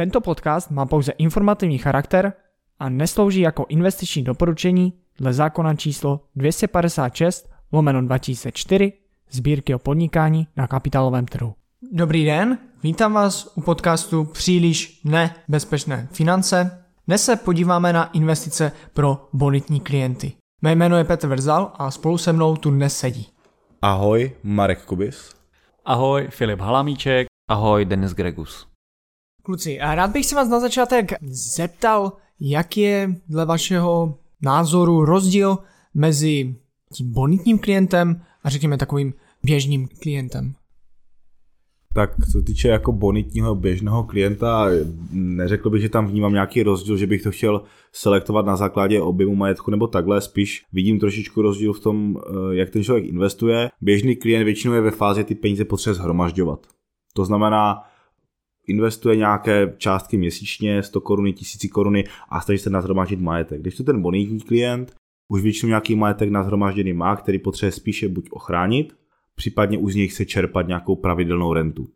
Tento podcast má pouze informativní charakter a neslouží jako investiční doporučení dle zákona číslo 256 lomeno 2004 sbírky o podnikání na kapitálovém trhu. Dobrý den, vítám vás u podcastu Příliš nebezpečné finance. Dnes se podíváme na investice pro bonitní klienty. Mé jméno je Petr Vrzal a spolu se mnou tu dnes sedí. Ahoj, Marek Kubis. Ahoj, Filip Halamíček. Ahoj, Denis Gregus. Kluci, a rád bych se vás na začátek zeptal, jak je dle vašeho názoru rozdíl mezi tím bonitním klientem a řekněme takovým běžným klientem. Tak co týče jako bonitního běžného klienta, neřekl bych, že tam vnímám nějaký rozdíl, že bych to chtěl selektovat na základě objemu majetku nebo takhle, spíš vidím trošičku rozdíl v tom, eh, jak ten člověk investuje. Běžný klient většinou je ve fázi ty peníze potřebuje zhromažďovat. To znamená, investuje nějaké částky měsíčně, 100 koruny, 1000 koruny a snaží se nazhromáždit majetek. Když to ten bonitní klient už většinou nějaký majetek nazhromážděný má, který potřebuje spíše buď ochránit, případně už z něj chce čerpat nějakou pravidelnou rentu.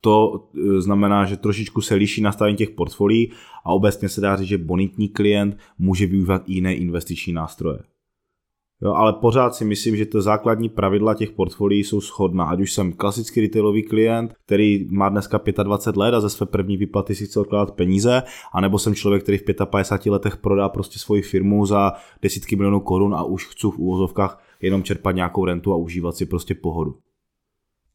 To e, znamená, že trošičku se liší nastavení těch portfolií a obecně se dá říct, že bonitní klient může využívat i jiné investiční nástroje. Jo, ale pořád si myslím, že to základní pravidla těch portfolií jsou shodná. Ať už jsem klasický retailový klient, který má dneska 25 let a ze své první výplaty si chce odkládat peníze, anebo jsem člověk, který v 55 letech prodá prostě svoji firmu za desítky milionů korun a už chci v úvozovkách jenom čerpat nějakou rentu a užívat si prostě pohodu.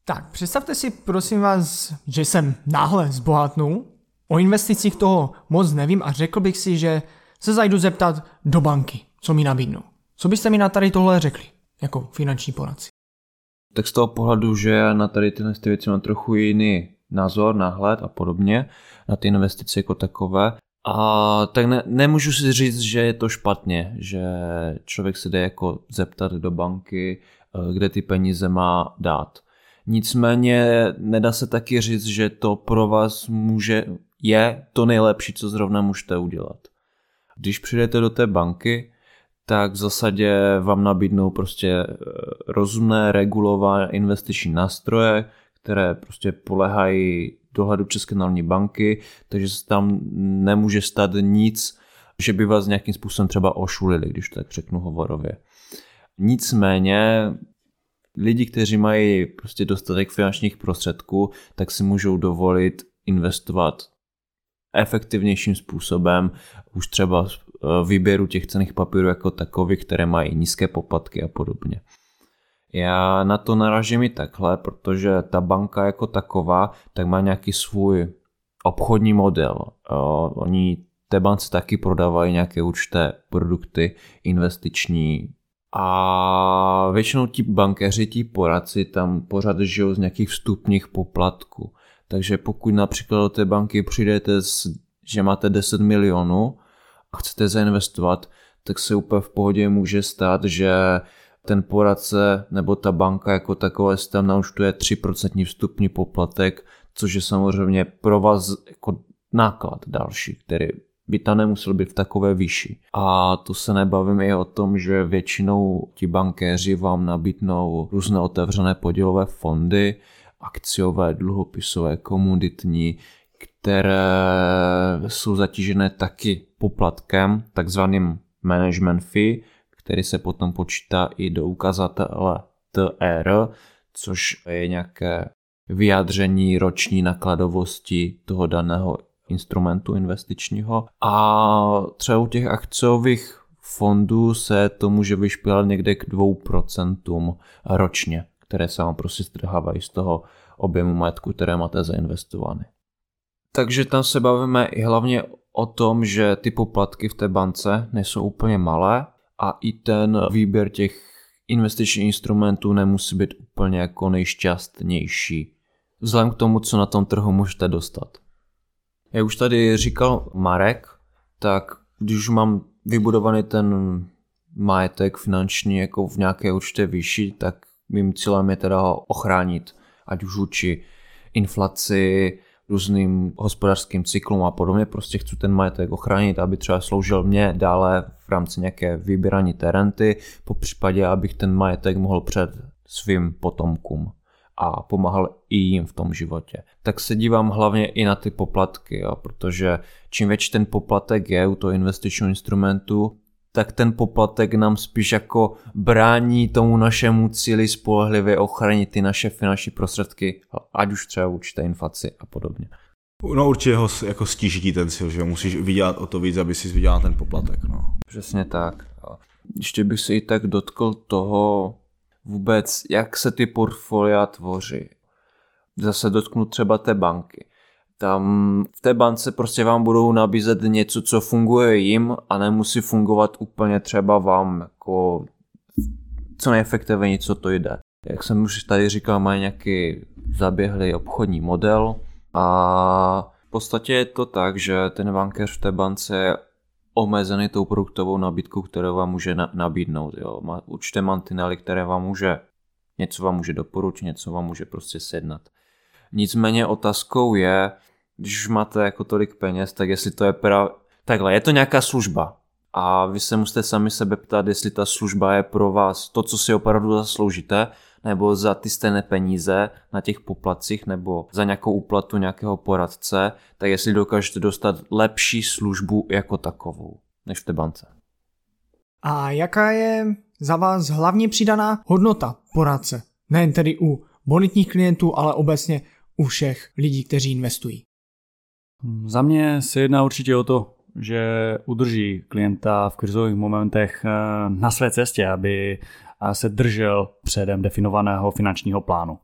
Tak, představte si prosím vás, že jsem náhle zbohatnul, o investicích toho moc nevím a řekl bych si, že se zajdu zeptat do banky, co mi nabídnou. Co byste mi na tady tohle řekli, jako finanční poradci? Tak z toho pohledu, že na tady tyhle věci mám trochu jiný názor, náhled a podobně, na ty investice jako takové, a tak ne, nemůžu si říct, že je to špatně, že člověk se jde jako zeptat do banky, eh, kde ty peníze má dát. Nicméně nedá se taky říct, že to pro vás může, je to nejlepší, co zrovna můžete udělat. Když přijdete do té banky, tak v zásadě vám nabídnou prostě eh, rozumné, regulované investiční nástroje, které prostě polehají dohledu České národní banky, takže se tam nemůže stát nic, že by vás nějakým způsobem třeba ošulili, když to tak řeknu hovorově. Nicméně lidi, kteří mají prostě dostatek finančních prostředků, tak si můžou dovolit investovat efektivnějším způsobem, už třeba výběru těch cených papírů jako takových, které mají nízké poplatky a podobně. Já na to naražím i takhle, protože ta banka jako taková tak má nějaký svůj obchodní model. Eh, oni té bance taky prodávají nějaké určité produkty investiční a většinou ti bankéři, ti poradci tam pořád žijou z nějakých vstupních poplatků. Takže pokud například do té banky přijdete, s, že máte 10 milionů a chcete zainvestovat, tak se úplně v pohodě může stát, že ten poradce nebo ta banka jako takové si tam naučtuje 3% vstupní poplatek, což je samozřejmě pro vás jako náklad další, který by tam nemusel být v takové výši. A to se nebavím i o tom, že většinou ti bankéři vám nabídnou různé otevřené podílové fondy, akciové, dluhopisové, komoditní, které jsou zatížené taky poplatkem, takzvaným management fee, který se potom počítá i do ukazatele TR, což je nějaké vyjádření roční nakladovosti toho daného instrumentu investičního. A třeba u těch akciových fondů se to může vyšpílat někde k 2% ročně, které se vám prostě strhávají z toho objemu majetku, které máte zainvestované. Takže tam se bavíme i hlavně o tom, že ty poplatky v té bance nejsou úplně malé a i ten výběr těch investičních instrumentů nemusí být úplně jako nejšťastnější. Vzhledem k tomu, co na tom trhu můžete dostat. Jak už tady říkal Marek, tak když mám vybudovaný ten majetek finanční jako v nějaké určité výši, tak mým cílem je teda ho ochránit, ať už vůči inflaci, různým hospodářským cyklům a podobně. Prostě chci ten majetek ochránit, aby třeba sloužil mě dále v rámci nějaké vybírání té renty, po případě, abych ten majetek mohl před svým potomkům. a pomáhal i jim v tom životě. Tak se dívám hlavně i na ty poplatky, jo, protože čím větší ten poplatek je u toho investičního instrumentu, tak ten poplatek nám spíš jako brání tomu našemu cíli spolehlivě ochránit ty naše finanční prostředky, ať už třeba určité inflaci a podobně. No určitě ho jako stíží ten cíl, že musíš vydělat o to víc, aby si vydělal ten poplatek. No. Přesně tak. Ještě bych se i tak dotkl toho vůbec, jak se ty portfolia tvoří. Zase dotknu třeba té banky. Tam v té bance prostě vám budou nabízet něco, co funguje jim a nemusí fungovat úplně třeba vám jako co nejefektivněji, co to jde. Jak jsem už tady říkal, mají nějaký zaběhlý obchodní model a v podstatě je to tak, že ten bankéř v té bance je omezený tou produktovou nabídkou, kterou vám může nabídnout. Jo. Má určité mantinely, které vám může, něco vám může doporučit, něco vám může prostě sednat. Nicméně otázkou je, když už máte jako tolik peněz, tak jestli to je právě... Takhle, je to nějaká služba a vy se musíte sami sebe ptát, jestli ta služba je pro vás to, co si opravdu zasloužíte, nebo za ty stejné peníze na těch poplacích nebo za nějakou úplatu nějakého poradce, tak jestli dokážete dostat lepší službu jako takovou, než v té bance. A jaká je za vás hlavně přidaná hodnota poradce? Nejen tedy u bonitních klientů, ale obecně u všech lidí, kteří investují. Za mě se jedná určitě o to, že udrží klienta v krizových momentech eh, na své cestě, aby se držel předem definovaného finančního plánu.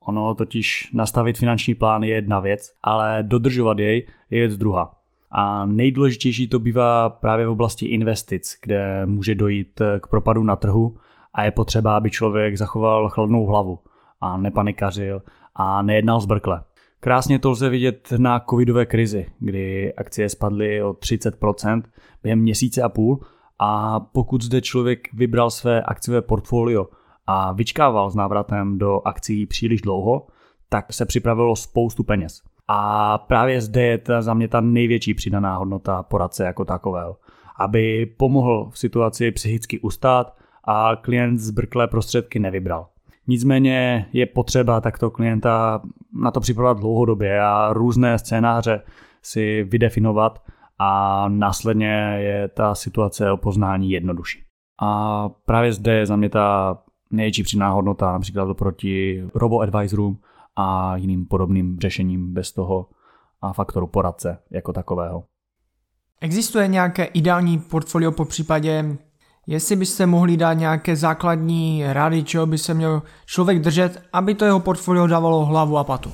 Ono totiž nastavit finanční plán je jedna věc, ale dodržovat jej je věc druhá. A nejdůležitější to bývá právě v oblasti investic, kde může dojít k propadu na trhu a je potřeba, aby člověk zachoval chladnou hlavu a nepanikařil a nejednal zbrkle. Krásně to lze vidět na covidové krizi, kdy akcie spadly o 30% během měsíce a půl a pokud zde člověk vybral své akciové portfolio a vyčkával s návratem do akcí příliš dlouho, tak se připravilo spoustu peněz. A právě zde je ta, za mě ta největší přidaná hodnota poradce jako takového. Aby pomohl v situaci psychicky ustát a klient zbrklé prostředky nevybral. Nicméně je potřeba takto klienta na to připravovat dlouhodobě a různé scénáře si vydefinovat a následně je ta situace o poznání jednodušší. A právě zde je za mě ta největší přidaná hodnota, například oproti robo-advisorům a jiným podobným řešením bez toho a faktoru poradce jako takového. Existuje nějaké ideální portfolio po případě, jestli byste mohli dát nějaké základní rady, čeho by se měl člověk držet, aby to jeho portfolio dávalo hlavu a patu?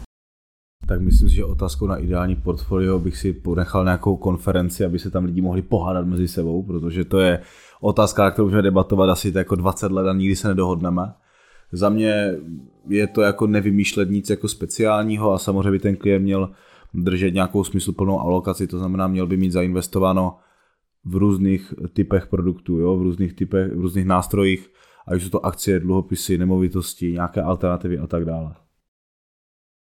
tak myslím si, že otázkou na ideální portfolio bych si ponechal nějakou konferenci, aby se tam lidi mohli pohádat mezi sebou, protože to je otázka, na kterou můžeme debatovat asi jako 20 let a nikdy se nedohodneme. Za mě je to jako nevymýšlet nic jako speciálního a samozřejmě by ten klient měl držet nějakou smysluplnou alokaci, to znamená měl by mít zainvestováno v různých typech produktů, jo, v různých typech, v různých nástrojích, ať jsou to akcie, dluhopisy, nemovitosti, nějaké alternativy a tak dále.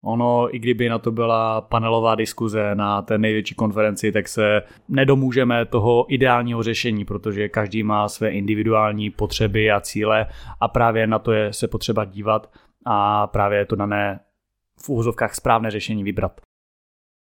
Ono, i kdyby na to byla panelová diskuze na té největší konferenci, tak se nedomůžeme toho ideálního řešení, protože každý má své individuální potřeby a cíle a právě na to je se potřeba dívat a právě je to dané v úhozovkách správné řešení vybrat.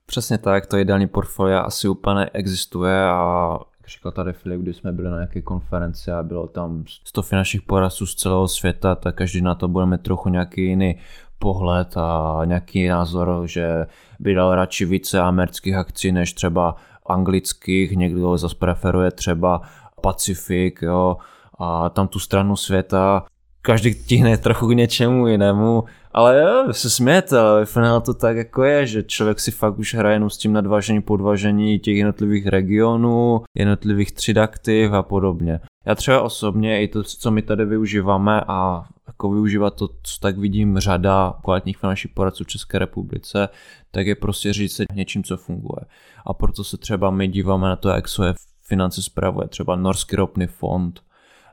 Přesně tak, to ideální portfolio asi úplně existuje a jak říkal tady Filip, když jsme byli na nějaké konferenci a bylo tam 100 finančních poradců z celého světa, tak každý na to budeme trochu nějaký jiný pohled a nějaký názor, že by dal radši více amerických akcí než třeba anglických, někdo zase preferuje třeba Pacifik, jo, a tam tu stranu světa. Každý tíhne trochu k něčemu jinému, ale jo, se smějete, ale finále to tak jako je, že člověk si fakt už hraje jenom s tím nadvážení, podvážení těch jednotlivých regionů, jednotlivých třídaktiv a podobně. Já třeba osobně i to, co my tady využíváme a jako využívat to, co tak vidím řada kvalitních finančních poradců v České republice, tak je prostě říct se něčím, co funguje. A proto se třeba my díváme na to, jak svoje finance zpravuje třeba Norský ropný fond,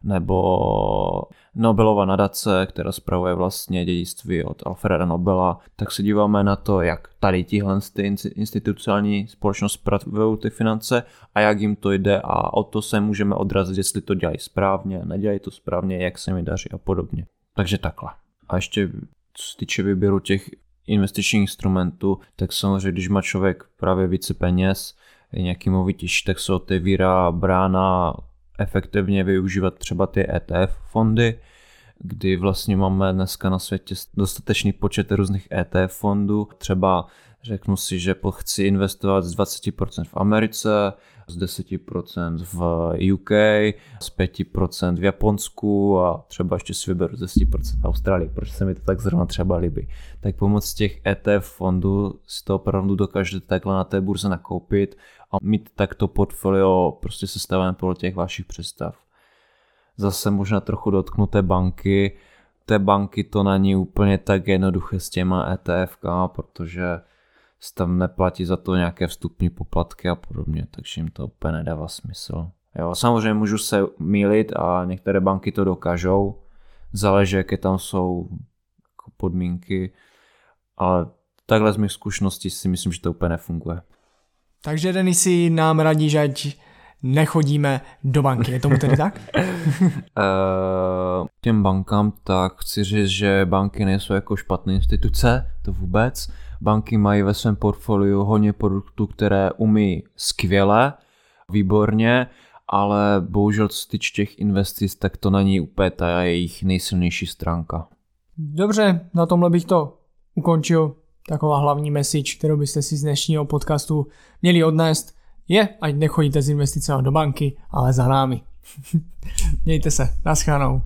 nebo Nobelova nadace, která spravuje vlastně dědictví od Alfreda Nobela, tak se díváme na to, jak tady tihle ty institucionální společnost spravují ty finance a jak jim to jde a o to se můžeme odrazit, jestli to dělají správně, nedělají to správně, jak se mi daří a podobně. Takže takhle. A ještě co se týče výběru těch investičních instrumentů, tak samozřejmě, když má člověk právě více peněz, nějaký movitější, tak se otevírá brána efektivně využívat třeba ty ETF fondy, kdy vlastně máme dneska na světě dostatečný počet různých ETF fondů. Třeba řeknu si, že chci investovat z 20% v Americe, z 10% v UK, z 5% v Japonsku a třeba ještě si vyberu z 10% v Austrálii, proč se mi to tak zrovna třeba líbí. Tak pomocí těch ETF fondů si to opravdu dokážete takhle na té burze nakoupit a mít takto portfolio prostě sestavené podle těch vašich představ. Zase možná trochu dotknuté banky, té banky to není úplně tak jednoduché s těma ETF, protože tam neplatí za to nějaké vstupní poplatky a podobně, takže jim to úplně nedává smysl. Jo, samozřejmě můžu se mýlit a některé banky to dokážou, záleží, jaké tam jsou jako podmínky, ale takhle z mých zkušeností si myslím, že to úplně nefunguje. Takže Denisy nám radí, že ať nechodíme do banky. Je tomu tedy tak? uh, těm bankám tak chci říct, že banky nejsou jako špatné instituce, to vůbec. Banky mají ve svém portfoliu hodně produktů, které umí skvěle, výborně, ale bohužel co se týče těch investic, tak to není úplně ta jejich nejsilnější stránka. Dobře, na tomhle bych to ukončil. Taková hlavní message, kterou byste si z dnešního podcastu měli odnést, je, ať nechodíte z investicemi do banky, ale za námi. Mějte se, naschranou.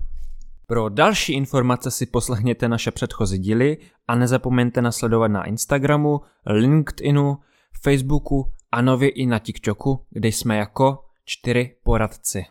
Pro další informace si poslechněte naše předchozí díly a nezapomeňte nasledovat na Instagramu, LinkedInu, Facebooku a nově i na TikToku, kde jsme jako čtyři poradci.